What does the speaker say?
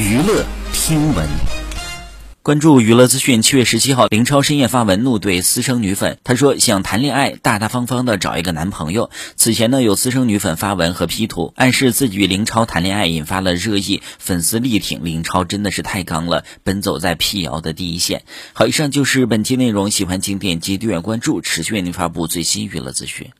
娱乐听闻。关注娱乐资讯七月十七号林超深夜发文怒怼私生女粉。他说想谈恋爱大大方方的找一个男朋友。此前呢有私生女粉发文和 p 图暗示自己与林超谈恋爱引发了热议粉丝力挺林超真的是太刚了奔走在辟谣的第一线。好以上就是本期内容喜欢请点击订阅关注持续为您发布最新娱乐资讯。